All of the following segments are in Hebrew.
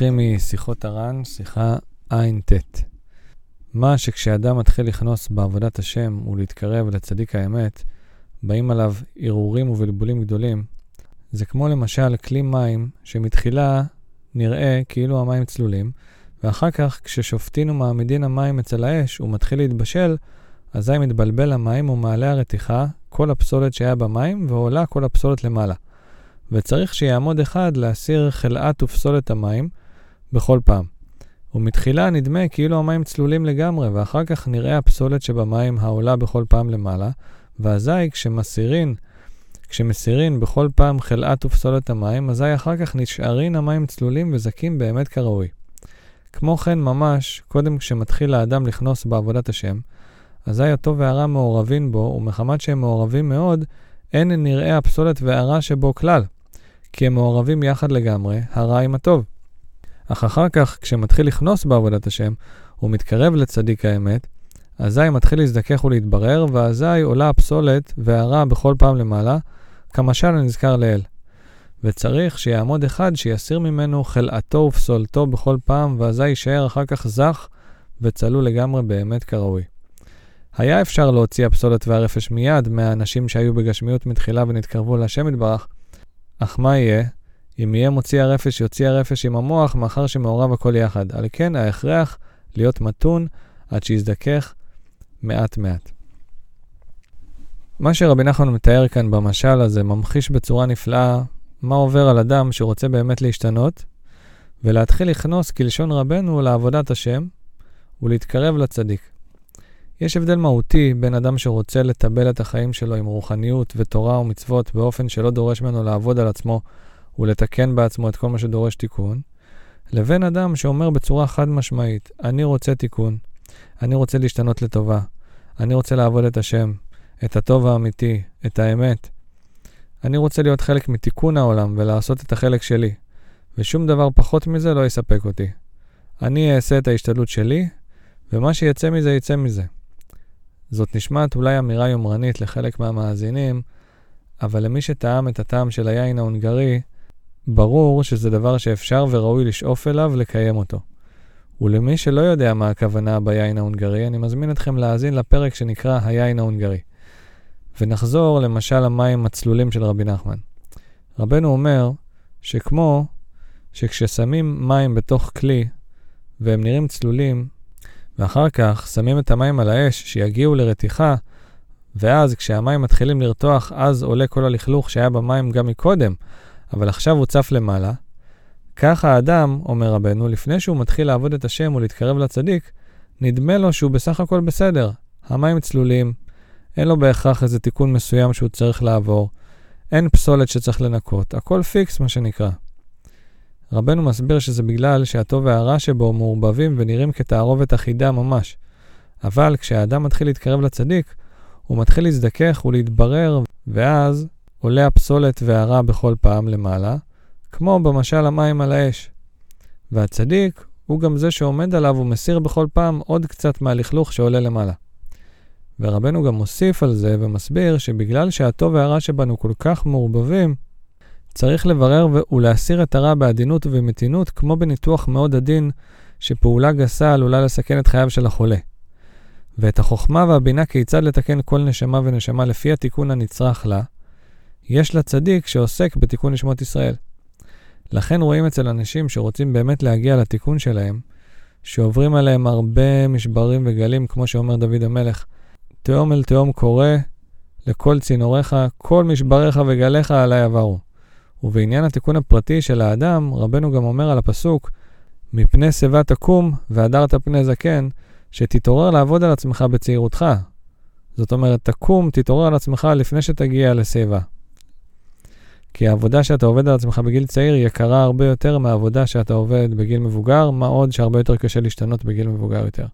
אקריא משיחות הר"ן, שיחה ע"ט. מה שכשאדם מתחיל לכנוס בעבודת השם ולהתקרב לצדיק האמת, באים עליו הרהורים ובלבולים גדולים. זה כמו למשל כלי מים שמתחילה נראה כאילו המים צלולים, ואחר כך כששופטין ומעמידין המים אצל האש ומתחיל להתבשל, אזי מתבלבל המים ומעלה הרתיחה כל הפסולת שהיה במים ועולה כל הפסולת למעלה. וצריך שיעמוד אחד להסיר חלאת ופסולת המים בכל פעם. ומתחילה נדמה כאילו המים צלולים לגמרי, ואחר כך נראה הפסולת שבמים העולה בכל פעם למעלה, ואזי כשמסירין, כשמסירין בכל פעם חלאת ופסולת המים, אזי אחר כך נשארין המים צלולים וזכים באמת כראוי. כמו כן ממש, קודם כשמתחיל האדם לכנוס בעבודת השם, אזי הטוב והרע מעורבים בו, ומחמת שהם מעורבים מאוד, אין נראה הפסולת והרע שבו כלל, כי הם מעורבים יחד לגמרי, הרע עם הטוב. אך אחר כך, כשמתחיל לכנוס בעבודת השם, הוא מתקרב לצדיק האמת, אזי מתחיל להזדכך ולהתברר, ואזי עולה הפסולת והרע בכל פעם למעלה, כמשל הנזכר לעיל. וצריך שיעמוד אחד שיסיר ממנו חלאתו ופסולתו בכל פעם, ואזי יישאר אחר כך זך וצלול לגמרי באמת כראוי. היה אפשר להוציא הפסולת והרפש מיד מהאנשים שהיו בגשמיות מתחילה ונתקרבו להשם יתברך, אך מה יהיה? אם יהיה מוציא הרפש, יוציא הרפש עם המוח, מאחר שמעורב הכל יחד. על כן ההכרח להיות מתון עד שיזדכך מעט מעט. מה שרבי נחמן מתאר כאן במשל הזה ממחיש בצורה נפלאה מה עובר על אדם שרוצה באמת להשתנות, ולהתחיל לכנוס כלשון רבנו לעבודת השם ולהתקרב לצדיק. יש הבדל מהותי בין אדם שרוצה לטבל את החיים שלו עם רוחניות ותורה ומצוות באופן שלא דורש ממנו לעבוד על עצמו ולתקן בעצמו את כל מה שדורש תיקון, לבין אדם שאומר בצורה חד משמעית, אני רוצה תיקון, אני רוצה להשתנות לטובה, אני רוצה לעבוד את השם, את הטוב האמיתי, את האמת. אני רוצה להיות חלק מתיקון העולם ולעשות את החלק שלי, ושום דבר פחות מזה לא יספק אותי. אני אעשה את ההשתדלות שלי, ומה שיצא מזה יצא מזה. זאת נשמעת אולי אמירה יומרנית לחלק מהמאזינים, אבל למי שטעם את הטעם של היין ההונגרי, ברור שזה דבר שאפשר וראוי לשאוף אליו לקיים אותו. ולמי שלא יודע מה הכוונה ביין ההונגרי, אני מזמין אתכם להאזין לפרק שנקרא היין ההונגרי. ונחזור למשל המים הצלולים של רבי נחמן. רבנו אומר שכמו שכששמים מים בתוך כלי והם נראים צלולים, ואחר כך שמים את המים על האש שיגיעו לרתיחה, ואז כשהמים מתחילים לרתוח, אז עולה כל הלכלוך שהיה במים גם מקודם, אבל עכשיו הוא צף למעלה. כך האדם, אומר רבנו, לפני שהוא מתחיל לעבוד את השם ולהתקרב לצדיק, נדמה לו שהוא בסך הכל בסדר. המים צלולים, אין לו בהכרח איזה תיקון מסוים שהוא צריך לעבור, אין פסולת שצריך לנקות, הכל פיקס מה שנקרא. רבנו מסביר שזה בגלל שהטוב והרע שבו מעורבבים ונראים כתערובת אחידה ממש. אבל כשהאדם מתחיל להתקרב לצדיק, הוא מתחיל להזדכך ולהתברר, ואז עולה הפסולת והרע בכל פעם למעלה, כמו במשל המים על האש. והצדיק הוא גם זה שעומד עליו ומסיר בכל פעם עוד קצת מהלכלוך שעולה למעלה. ורבנו גם מוסיף על זה ומסביר שבגלל שהטוב והרע שבנו כל כך מעורבבים, צריך לברר ולהסיר את הרע בעדינות ובמתינות, כמו בניתוח מאוד עדין, שפעולה גסה עלולה לסכן את חייו של החולה. ואת החוכמה והבינה כיצד לתקן כל נשמה ונשמה לפי התיקון הנצרך לה, יש לצדיק שעוסק בתיקון נשמות ישראל. לכן רואים אצל אנשים שרוצים באמת להגיע לתיקון שלהם, שעוברים עליהם הרבה משברים וגלים, כמו שאומר דוד המלך, תהום אל תהום קורא לכל צינוריך, כל משבריך וגליך עלי עברו. ובעניין התיקון הפרטי של האדם, רבנו גם אומר על הפסוק, מפני שיבה תקום והדרת פני זקן, שתתעורר לעבוד על עצמך בצעירותך. זאת אומרת, תקום, תתעורר על עצמך לפני שתגיע לשיבה. כי העבודה שאתה עובד על עצמך בגיל צעיר יקרה הרבה יותר מהעבודה שאתה עובד בגיל מבוגר, מה עוד שהרבה יותר קשה להשתנות בגיל מבוגר יותר.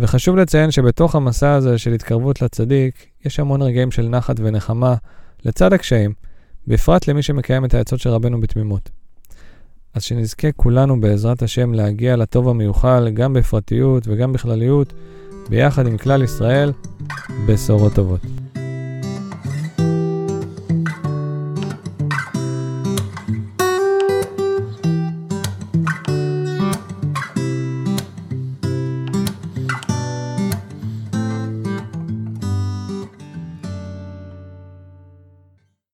וחשוב לציין שבתוך המסע הזה של התקרבות לצדיק, יש המון רגעים של נחת ונחמה לצד הקשיים, בפרט למי שמקיים את העצות של רבנו בתמימות. אז שנזכה כולנו בעזרת השם להגיע לטוב המיוחל, גם בפרטיות וגם בכלליות, ביחד עם כלל ישראל, בשורות טובות.